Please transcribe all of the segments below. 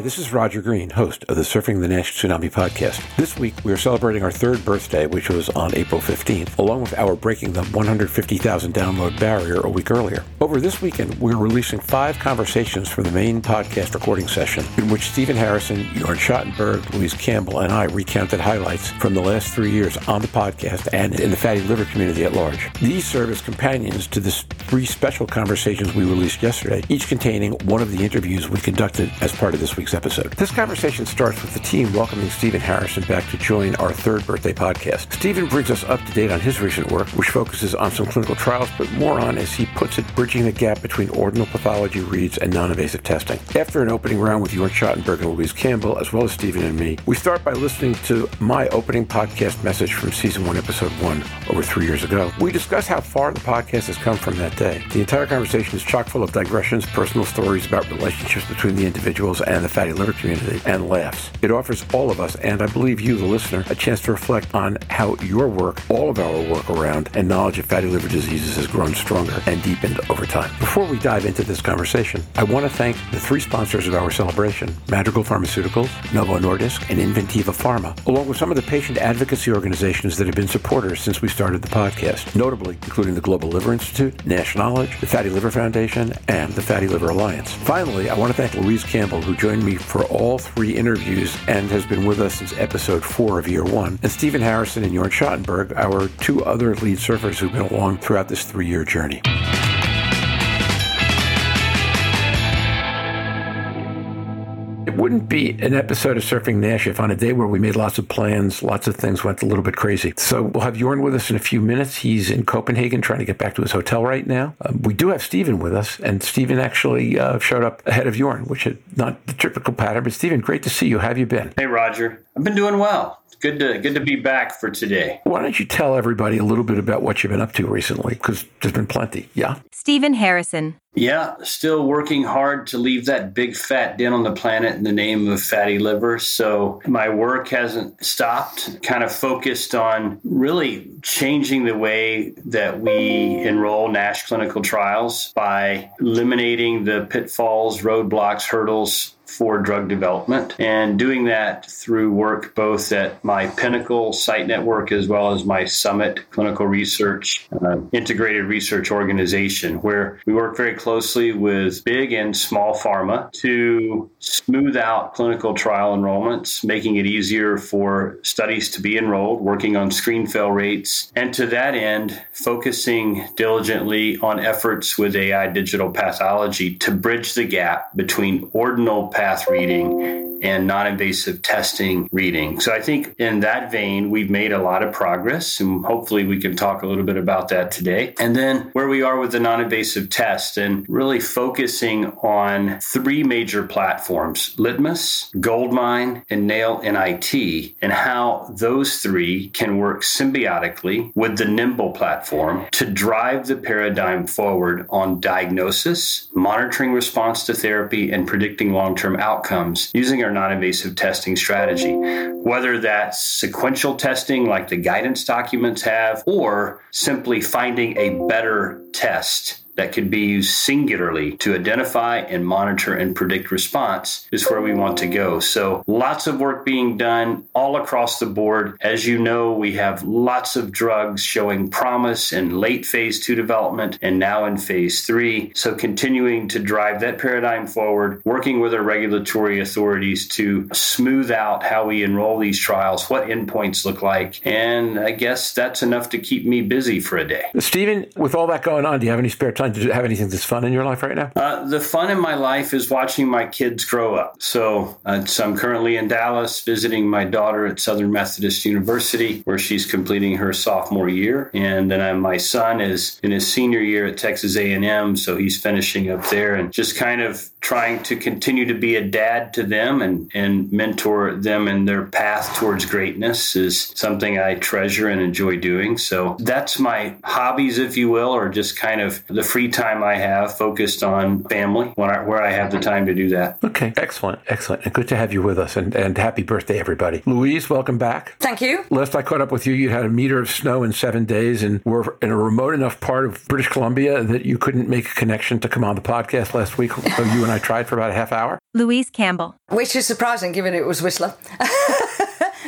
Hi, this is Roger Green, host of the Surfing the Nash Tsunami podcast. This week, we are celebrating our third birthday, which was on April 15th, along with our breaking the 150,000 download barrier a week earlier. Over this weekend, we're releasing five conversations from the main podcast recording session, in which Stephen Harrison, Jorn Schattenberg, Louise Campbell, and I recounted highlights from the last three years on the podcast and in the fatty liver community at large. These serve as companions to the three special conversations we released yesterday, each containing one of the interviews we conducted as part of this week's episode. This conversation starts with the team welcoming Stephen Harrison back to join our third birthday podcast. Stephen brings us up to date on his recent work, which focuses on some clinical trials, but more on, as he puts it, bridging the gap between ordinal pathology reads and non-invasive testing. After an opening round with Jorn Schattenberg and Louise Campbell, as well as Stephen and me, we start by listening to my opening podcast message from season one, episode one, over three years ago. We discuss how far the podcast has come from that day. The entire conversation is chock full of digressions, personal stories about relationships between the individuals and the liver community, and laughs. It offers all of us, and I believe you, the listener, a chance to reflect on how your work, all of our work around, and knowledge of fatty liver diseases has grown stronger and deepened over time. Before we dive into this conversation, I want to thank the three sponsors of our celebration Madrigal Pharmaceuticals, Novo Nordisk, and Inventiva Pharma, along with some of the patient advocacy organizations that have been supporters since we started the podcast, notably including the Global Liver Institute, Nash Knowledge, the Fatty Liver Foundation, and the Fatty Liver Alliance. Finally, I want to thank Louise Campbell, who joined me for all three interviews and has been with us since episode four of year one, and Stephen Harrison and Jorn Schattenberg, our two other lead surfers who've been along throughout this three year journey. It wouldn't be an episode of Surfing Nash if on a day where we made lots of plans, lots of things went a little bit crazy. So we'll have Jorn with us in a few minutes. He's in Copenhagen trying to get back to his hotel right now. Um, we do have Stephen with us, and Stephen actually uh, showed up ahead of Jorn, which is not the typical pattern. But Stephen, great to see you. How have you been? Hey, Roger. I've been doing well. Good to good to be back for today. Why don't you tell everybody a little bit about what you've been up to recently? Because there's been plenty. Yeah. Stephen Harrison. Yeah, still working hard to leave that big fat dent on the planet in the name of fatty liver. So my work hasn't stopped, kind of focused on really changing the way that we enroll NASH clinical trials by eliminating the pitfalls, roadblocks, hurdles for drug development and doing that through work both at my Pinnacle site network as well as my Summit Clinical Research uh, Integrated Research Organization, where we work very closely with big and small pharma to smooth out clinical trial enrollments, making it easier for studies to be enrolled, working on screen fail rates, and to that end, focusing diligently on efforts with AI digital pathology to bridge the gap between ordinal path reading and non invasive testing reading. So I think in that vein, we've made a lot of progress, and hopefully we can talk a little bit about that today. And then where we are with the non invasive test and really focusing on three major platforms Litmus, Goldmine, and Nail NIT, and how those three can work symbiotically with the Nimble platform to drive the paradigm forward on diagnosis, monitoring response to therapy, and predicting long term outcomes using our non invasive testing strategy. Whether that's sequential testing like the guidance documents have, or simply finding a better test that could be used singularly to identify and monitor and predict response is where we want to go. So, lots of work being done all across the board. As you know, we have lots of drugs showing promise in late phase two development and now in phase three. So, continuing to drive that paradigm forward, working with our regulatory authorities to smooth out how we enroll these trials, what endpoints look like. And I guess that's enough to keep me busy for a day. Stephen, with all that going on, do you have any spare time? Do you have anything that's fun in your life right now? Uh, the fun in my life is watching my kids grow up. So, uh, so I'm currently in Dallas visiting my daughter at Southern Methodist University, where she's completing her sophomore year, and then I, my son is in his senior year at Texas A&M, so he's finishing up there, and just kind of trying to continue to be a dad to them and and mentor them in their path towards greatness is something I treasure and enjoy doing. So that's my hobbies, if you will, or just kind of the free time I have focused on family when I, where I have the time to do that. Okay, excellent, excellent. And good to have you with us. And, and happy birthday, everybody. Louise, welcome back. Thank you. Last I caught up with you, you had a meter of snow in seven days and were in a remote enough part of British Columbia that you couldn't make a connection to come on the podcast last week. So you and I tried for about a half hour. Louise Campbell. Which is surprising given it was Whistler.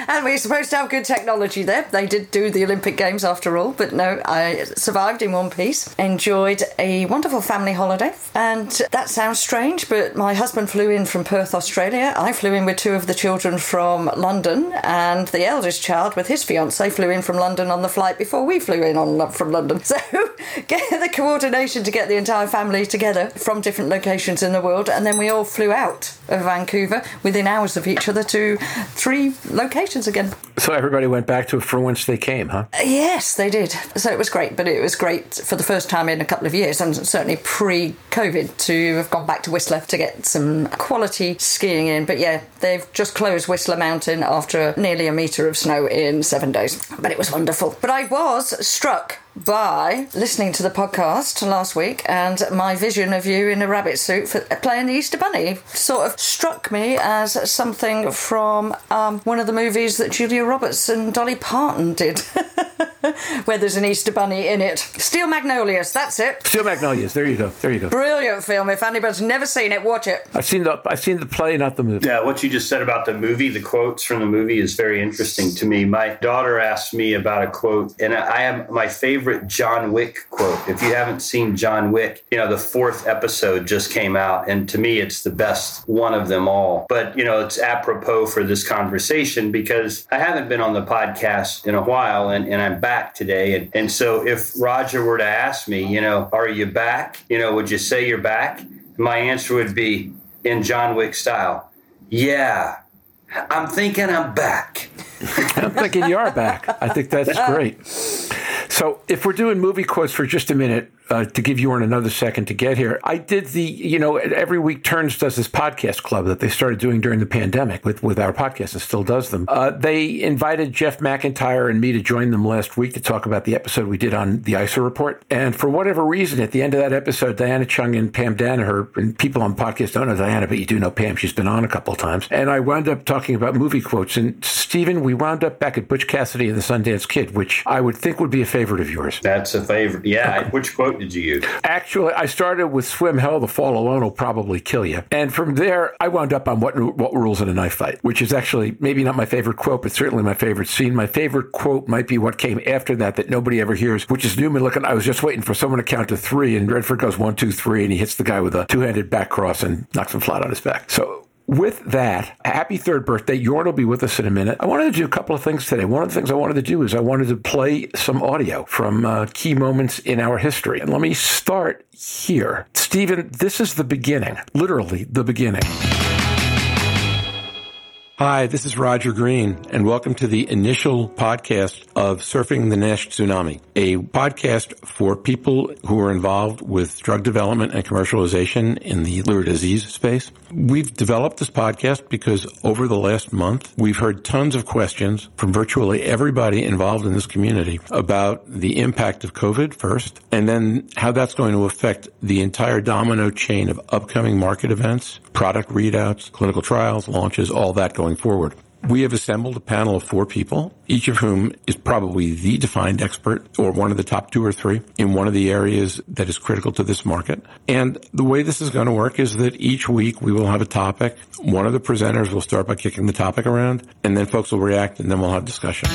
and we are supposed to have good technology there. They did do the Olympic Games after all, but no, I survived in one piece. Enjoyed a wonderful family holiday. And that sounds strange, but my husband flew in from Perth, Australia. I flew in with two of the children from London, and the eldest child with his fiance flew in from London on the flight before we flew in on from London. So get the coordination to get the entire family together from different locations in the world, and then we all flew out of Vancouver within hours of each other to three locations again. So everybody went back to from whence they came, huh? Yes, they did. So it was great, but it was great for the first time in a couple of years, and certainly pre COVID, to have gone back to Whistler to get some quality skiing in. But yeah, they've just closed Whistler Mountain after nearly a metre of snow in seven days. But it was wonderful. But I was struck by listening to the podcast last week and my vision of you in a rabbit suit for playing the Easter Bunny sort of struck me as something from um, one of the movies that Julia Roberts and Dolly Parton did. Where there's an Easter bunny in it. Steel Magnolias, that's it. Steel Magnolias. There you go. There you go. Brilliant film. If anybody's never seen it, watch it. I've seen the I've seen the play, not the movie. Yeah, what you just said about the movie, the quotes from the movie is very interesting to me. My daughter asked me about a quote, and I have my favorite John Wick quote. If you haven't seen John Wick, you know the fourth episode just came out, and to me, it's the best one of them all. But you know, it's apropos for this conversation because I haven't been on the podcast in a while, and, and I'm back today. And, and so if Roger were to ask me, you know, are you back? You know, would you say you're back? My answer would be in John Wick style. Yeah, I'm thinking I'm back. I'm thinking you are back. I think that's great. So, if we're doing movie quotes for just a minute, uh, to give you another second to get here, I did the, you know, every week Turns does this podcast club that they started doing during the pandemic with, with our podcast and still does them. Uh, they invited Jeff McIntyre and me to join them last week to talk about the episode we did on the ICER report. And for whatever reason, at the end of that episode, Diana Chung and Pam Danaher, and people on podcast don't know Diana, but you do know Pam. She's been on a couple of times. And I wound up talking about movie quotes. And Stephen, we wound up back at Butch Cassidy and the Sundance Kid, which I would think would be a favorite of yours. That's a favorite. Yeah. Which quote did you use? Actually, I started with swim hell. The fall alone will probably kill you. And from there, I wound up on what what rules in a knife fight, which is actually maybe not my favorite quote, but certainly my favorite scene. My favorite quote might be what came after that that nobody ever hears, which is Newman looking. I was just waiting for someone to count to three, and Redford goes one, two, three, and he hits the guy with a two handed back cross and knocks him flat on his back. So with that, happy third birthday. Jorn will be with us in a minute. I wanted to do a couple of things today. One of the things I wanted to do is I wanted to play some audio from uh, key moments in our history. And let me start here. Stephen, this is the beginning, literally the beginning. Hi, this is Roger Green, and welcome to the initial podcast of Surfing the Nash Tsunami, a podcast for people who are involved with drug development and commercialization in the liver disease space. We've developed this podcast because over the last month, we've heard tons of questions from virtually everybody involved in this community about the impact of COVID first, and then how that's going to affect the entire domino chain of upcoming market events, product readouts, clinical trials, launches, all that going forward. We have assembled a panel of four people, each of whom is probably the defined expert or one of the top two or three in one of the areas that is critical to this market. And the way this is going to work is that each week we will have a topic. One of the presenters will start by kicking the topic around and then folks will react and then we'll have discussion.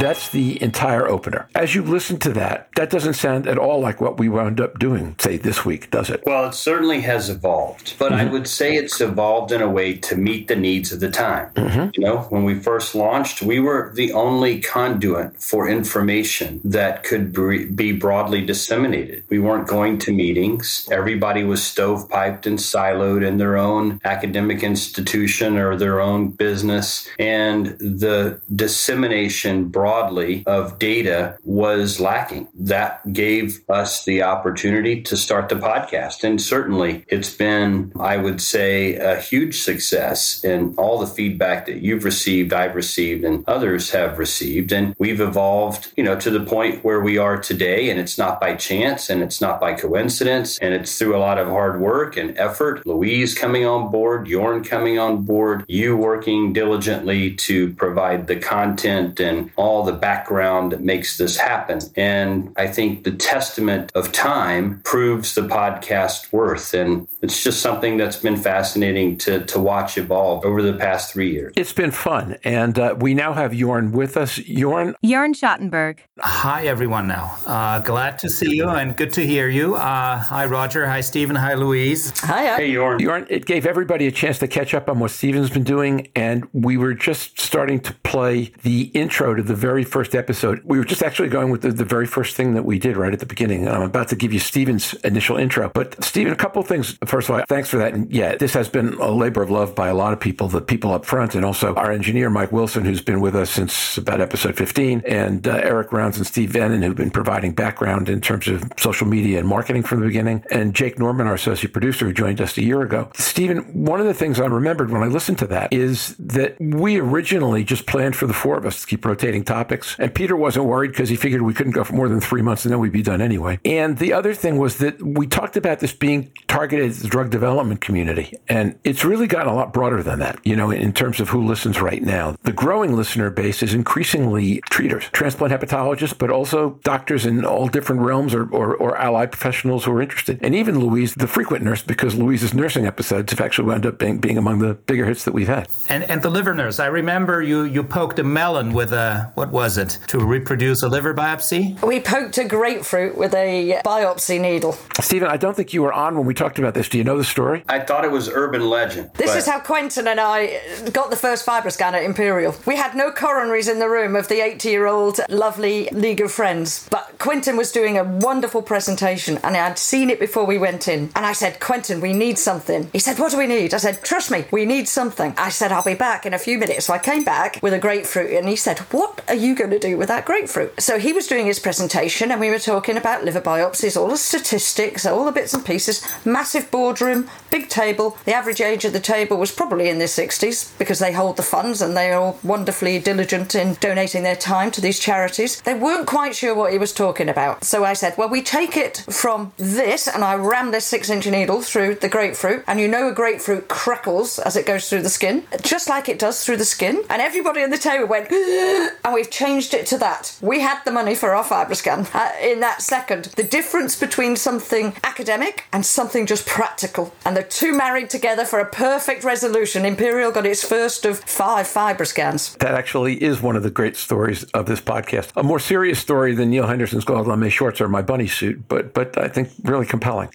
That's the entire opener. As you listen to that, that doesn't sound at all like what we wound up doing, say, this week, does it? Well, it certainly has evolved, but mm-hmm. I would say it's evolved in a way to meet the needs of the time. Mm-hmm. You know, when we first launched, we were the only conduit for information that could be broadly disseminated. We weren't going to meetings. Everybody was stovepiped and siloed in their own academic institution or their own business, and the dissemination brought broadly of data was lacking. That gave us the opportunity to start the podcast. And certainly it's been, I would say, a huge success in all the feedback that you've received, I've received, and others have received. And we've evolved, you know, to the point where we are today. And it's not by chance and it's not by coincidence. And it's through a lot of hard work and effort. Louise coming on board, Jorn coming on board, you working diligently to provide the content and all the background that makes this happen. And I think the testament of time proves the podcast worth. And it's just something that's been fascinating to, to watch evolve over the past three years. It's been fun. And uh, we now have Jorn with us. Jorn? Jorn Schattenberg. Hi, everyone, now. Uh, glad to see you and good to hear you. Uh, hi, Roger. Hi, Stephen. Hi, Louise. Hi. Hey, Jorn. Jorn, it gave everybody a chance to catch up on what Stephen's been doing. And we were just starting to play the intro to the very first episode. We were just actually going with the, the very first thing that we did right at the beginning. I'm about to give you Stephen's initial intro. But, Stephen, a couple of things. First of all, thanks for that. And yeah, this has been a labor of love by a lot of people, the people up front, and also our engineer, Mike Wilson, who's been with us since about episode 15, and uh, Eric Rounds and Steve Vennon, who've been providing background in terms of social media and marketing from the beginning, and Jake Norman, our associate producer, who joined us a year ago. Stephen, one of the things I remembered when I listened to that is that we originally just planned for the four of us to keep rotating topics, and Peter wasn't worried because he figured we couldn't go for more than three months and then we'd be done anyway. And the other thing was that we talked about this being targeted at the drug development community, and it's really gotten a lot broader than that, you know, in terms of who listens right now. The growing listener base is increasingly treaters, transplant hepatologists, but also doctors in all different realms or, or, or allied professionals who are interested. And even Louise, the frequent nurse, because Louise's nursing episodes have actually wound up being, being among the bigger hits that we've had. And, and the liver nurse. I remember you, you poked a melon with a, what was it, to reproduce a liver biopsy? We poked a grapefruit with a biopsy needle. Stephen, I don't think you were on when we talked about this. Do you know the story? I thought it was urban legend. This but- is how Quentin and I got the first FibroScan at Imperial. We had no coronaries in the room of the 80 year old lovely League of Friends, but Quentin was doing a wonderful presentation and I'd seen it before we went in. And I said, Quentin, we need something. He said, What do we need? I said, Trust me, we need something. I said, I'll be back in a few minutes. So I came back with a grapefruit and he said, What are you going to do with that grapefruit? So he was doing his presentation and we were talking about liver biopsies, all the statistics, all the bits and pieces, massive boardroom, big table. The average age of the table was probably in their 60s because they hold the funds and they are all wonderfully diligent in donating their time to these charities. They weren't quite sure what he was talking about. So I said, Well, we take it from this, and I ram this six inch needle through the grapefruit, and you know a grapefruit crackles as it goes through the skin, just like it does through the skin. And everybody on the table went, and we've changed it to that. We had the money for our FibroScan uh, in that second. The difference between something academic and something just practical. And the two married together for a perfect resolution. Imperial got its first of five FibroScans. That actually is one of the great stories of this podcast. A more serious story than Neil Henderson's gold lame shorts or my bunny suit, but but I think really compelling.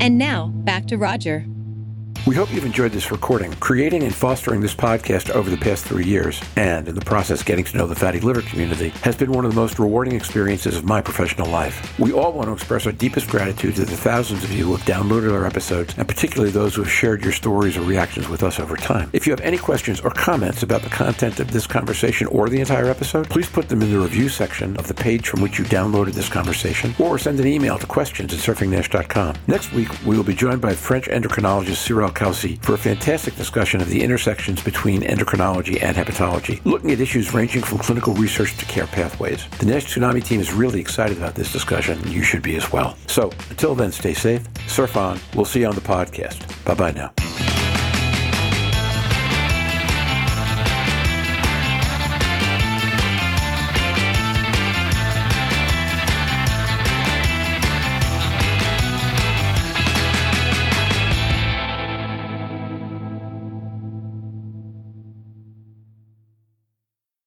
And now, back to Roger. We hope you've enjoyed this recording. Creating and fostering this podcast over the past three years, and in the process getting to know the fatty liver community, has been one of the most rewarding experiences of my professional life. We all want to express our deepest gratitude to the thousands of you who have downloaded our episodes, and particularly those who have shared your stories or reactions with us over time. If you have any questions or comments about the content of this conversation or the entire episode, please put them in the review section of the page from which you downloaded this conversation, or send an email to questions at surfingnash.com. Next week, we will be joined by French endocrinologist Cyrielle Caussy for a fantastic discussion of the intersections between endocrinology and hepatology, looking at issues ranging from clinical research to care pathways. The Nash Tsunami team is really excited about this discussion, and you should be as well. So, until then, stay safe, surf on. We'll see you on the podcast. Bye bye now.